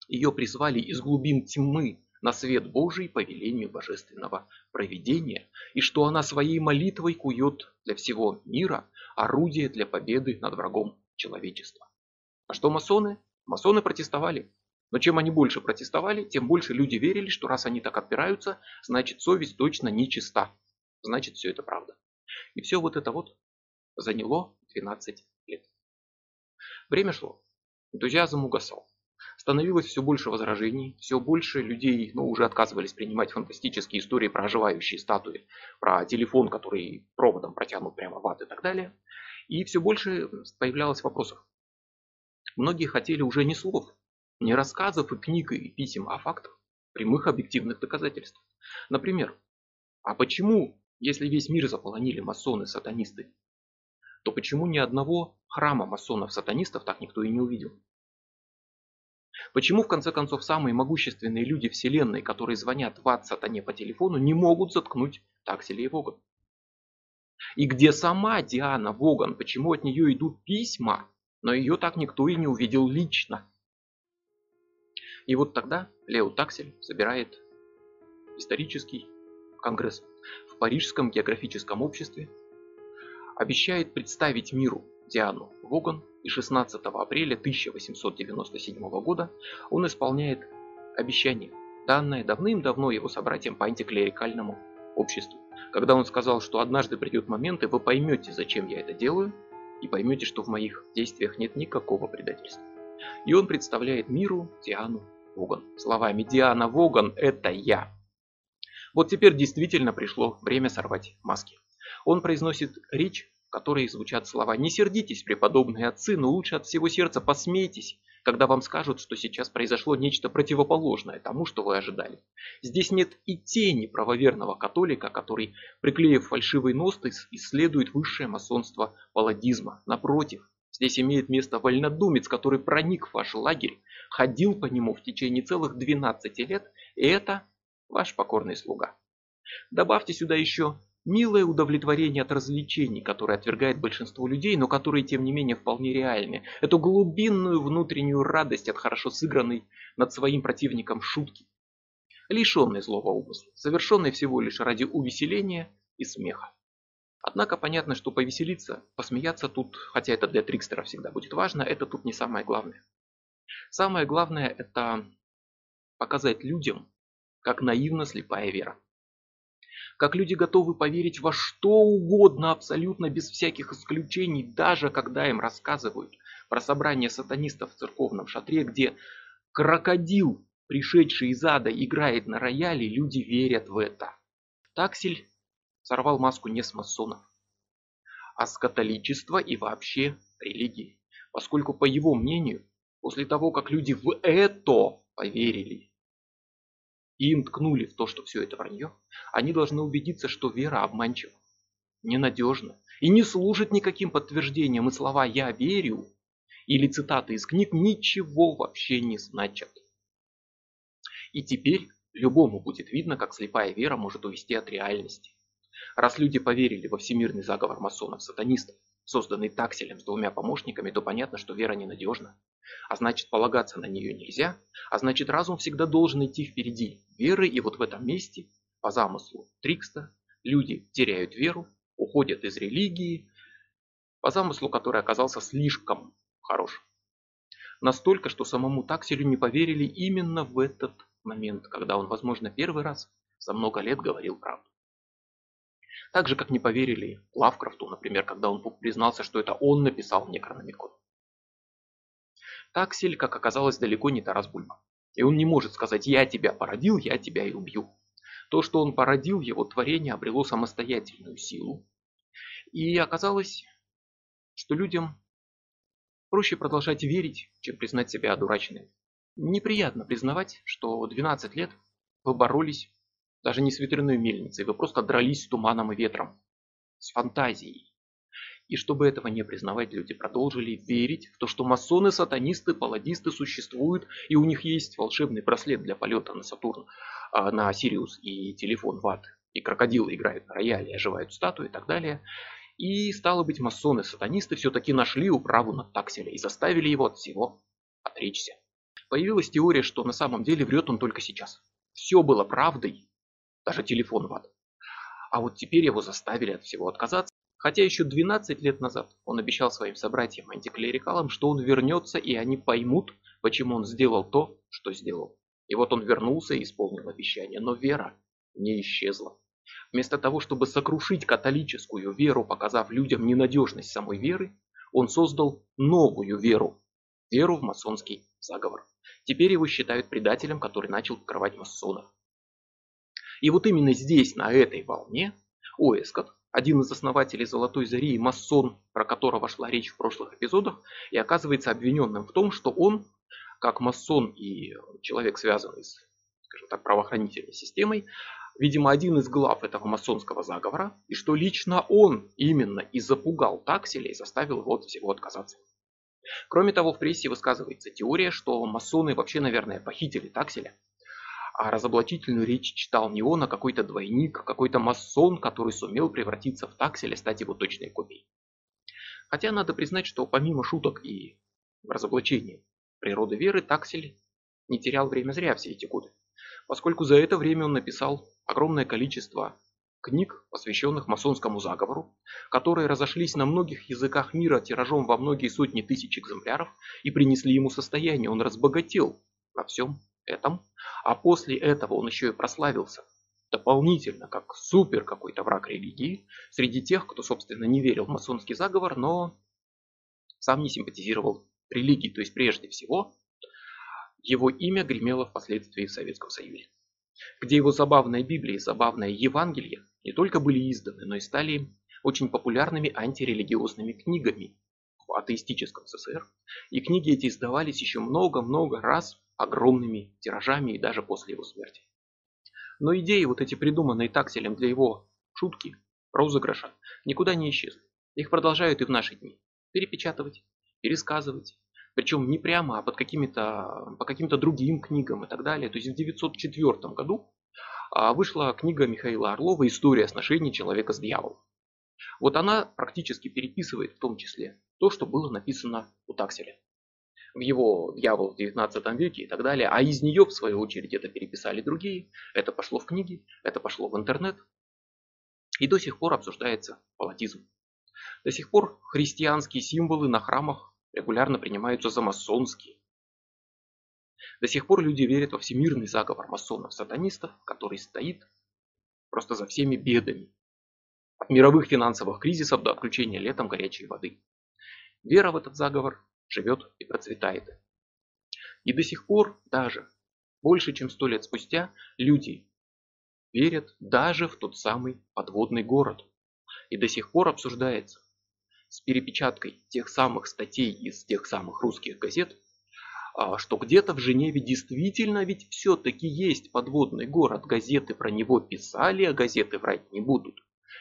[SPEAKER 1] ее призвали из глубин тьмы на свет Божий по велению божественного провидения, и что она своей молитвой кует для всего мира орудие для победы над врагом человечества. А что масоны? Масоны протестовали. Но чем они больше протестовали, тем больше люди верили, что раз они так отпираются, значит совесть точно нечиста. Значит все это правда. И все вот это вот заняло 12 лет. Время шло. Энтузиазм угасал. Становилось все больше возражений, все больше людей ну, уже отказывались принимать фантастические истории про оживающие статуи, про телефон, который проводом протянут прямо в ад и так далее. И все больше появлялось вопросов. Многие хотели уже не слов, не рассказов и книг и писем, а фактов, прямых объективных доказательств. Например, а почему, если весь мир заполонили масоны-сатанисты, то почему ни одного храма масонов-сатанистов так никто и не увидел? Почему, в конце концов, самые могущественные люди Вселенной, которые звонят в ад сатане по телефону, не могут заткнуть Такселя и Воган? И где сама Диана Воган, почему от нее идут письма, но ее так никто и не увидел лично? И вот тогда Лео Таксель собирает исторический конгресс в Парижском географическом обществе, обещает представить миру Диану Воган. И 16 апреля 1897 года он исполняет обещание, данное давным-давно его собратьям по антиклерикальному обществу, когда он сказал, что однажды придет момент, и вы поймете, зачем я это делаю, и поймете, что в моих действиях нет никакого предательства. И он представляет миру Диану Воган. Словами «Диана Воган – это я». Вот теперь действительно пришло время сорвать маски. Он произносит речь которой звучат слова «Не сердитесь, преподобные отцы, но лучше от всего сердца посмейтесь, когда вам скажут, что сейчас произошло нечто противоположное тому, что вы ожидали. Здесь нет и тени правоверного католика, который, приклеив фальшивый ностис, исследует высшее масонство паладизма. Напротив, здесь имеет место вольнодумец, который проник в ваш лагерь, ходил по нему в течение целых 12 лет, и это ваш покорный слуга. Добавьте сюда еще Милое удовлетворение от развлечений, которое отвергает большинство людей, но которые тем не менее вполне реальны. Эту глубинную внутреннюю радость от хорошо сыгранной над своим противником шутки. Лишенной злого умысла, совершенной всего лишь ради увеселения и смеха. Однако понятно, что повеселиться, посмеяться тут, хотя это для трикстера всегда будет важно, это тут не самое главное. Самое главное это показать людям, как наивна слепая вера как люди готовы поверить во что угодно абсолютно без всяких исключений, даже когда им рассказывают про собрание сатанистов в церковном шатре, где крокодил, пришедший из ада, играет на рояле, люди верят в это. Таксель сорвал маску не с масонов, а с католичества и вообще религии. Поскольку, по его мнению, после того, как люди в это поверили, и им ткнули в то, что все это вранье, они должны убедиться, что вера обманчива, ненадежна и не служит никаким подтверждением, и слова «я верю» или цитаты из книг ничего вообще не значат. И теперь любому будет видно, как слепая вера может увести от реальности. Раз люди поверили во всемирный заговор масонов-сатанистов, созданный такселем с двумя помощниками, то понятно, что вера ненадежна. А значит, полагаться на нее нельзя, а значит, разум всегда должен идти впереди веры, и вот в этом месте, по замыслу Трикста, люди теряют веру, уходят из религии, по замыслу, который оказался слишком хорош. Настолько, что самому Такселю не поверили именно в этот момент, когда он, возможно, первый раз за много лет говорил правду. Так же, как не поверили Лавкрафту, например, когда он признался, что это он написал Некрономикон. Таксель, как оказалось, далеко не Тарас Бульба. И он не может сказать «я тебя породил, я тебя и убью». То, что он породил, его творение обрело самостоятельную силу. И оказалось, что людям проще продолжать верить, чем признать себя одураченными. Неприятно признавать, что 12 лет вы боролись даже не с ветряной мельницей, вы просто дрались с туманом и ветром, с фантазией. И чтобы этого не признавать, люди продолжили верить в то, что масоны, сатанисты, паладисты существуют, и у них есть волшебный браслет для полета на Сатурн, а, на Сириус и телефон в ад, и крокодилы играют на рояле, оживают статуи и так далее. И стало быть, масоны-сатанисты все-таки нашли управу над Такселя и заставили его от всего отречься. Появилась теория, что на самом деле врет он только сейчас. Все было правдой, даже телефон в ад. А вот теперь его заставили от всего отказаться, Хотя еще 12 лет назад он обещал своим собратьям-антиклерикалам, что он вернется и они поймут, почему он сделал то, что сделал. И вот он вернулся и исполнил обещание, но вера не исчезла. Вместо того, чтобы сокрушить католическую веру, показав людям ненадежность самой веры, он создал новую веру, веру в масонский заговор. Теперь его считают предателем, который начал покрывать масонов. И вот именно здесь, на этой волне, Оэскот, один из основателей Золотой Зари и масон, про которого шла речь в прошлых эпизодах, и оказывается обвиненным в том, что он, как масон и человек, связанный с, скажем так, правоохранительной системой, видимо, один из глав этого масонского заговора, и что лично он именно и запугал Такселя и заставил его от всего отказаться. Кроме того, в прессе высказывается теория, что масоны вообще, наверное, похитили Такселя, а разоблачительную речь читал не он, а какой-то двойник, какой-то масон, который сумел превратиться в Такселя и стать его точной копией. Хотя надо признать, что помимо шуток и разоблачений природы веры, Таксель не терял время зря все эти годы, поскольку за это время он написал огромное количество книг, посвященных масонскому заговору, которые разошлись на многих языках мира тиражом во многие сотни тысяч экземпляров и принесли ему состояние. Он разбогател на всем этом, а после этого он еще и прославился дополнительно как супер какой-то враг религии среди тех, кто, собственно, не верил в масонский заговор, но сам не симпатизировал религии. То есть, прежде всего, его имя гремело впоследствии в Советском Союзе где его забавная Библия и забавное Евангелие не только были изданы, но и стали очень популярными антирелигиозными книгами атеистическом СССР. И книги эти издавались еще много-много раз огромными тиражами и даже после его смерти. Но идеи, вот эти придуманные такселем для его шутки, розыгрыша, никуда не исчезли. Их продолжают и в наши дни перепечатывать, пересказывать, причем не прямо, а под какими-то, по каким-то другим книгам и так далее. То есть в 1904 году а, вышла книга Михаила Орлова «История сношений человека с дьяволом». Вот она практически переписывает в том числе то, что было написано у Такселя. В его «Дьявол в 19 веке» и так далее. А из нее, в свою очередь, это переписали другие. Это пошло в книги, это пошло в интернет. И до сих пор обсуждается палатизм. До сих пор христианские символы на храмах регулярно принимаются за масонские. До сих пор люди верят во всемирный заговор масонов-сатанистов, который стоит просто за всеми бедами. От мировых финансовых кризисов до отключения летом горячей воды. Вера в этот заговор живет и процветает. И до сих пор даже, больше чем сто лет спустя, люди верят даже в тот самый подводный город. И до сих пор обсуждается, с перепечаткой тех самых статей из тех самых русских газет, а, что где-то в Женеве действительно ведь все-таки есть подводный город, газеты про него писали, а газеты врать не будут.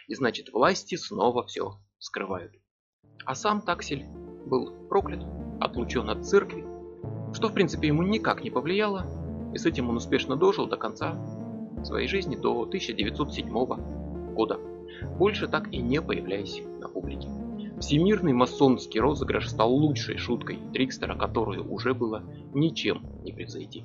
[SPEAKER 1] И значит власти снова все скрывают. А сам Таксель был проклят, отлучен от церкви, что в принципе ему никак не повлияло, и с этим он успешно дожил до конца своей жизни, до 1907 года, больше так и не появляясь на публике. Всемирный масонский розыгрыш стал лучшей шуткой Трикстера, которую уже было ничем не превзойти.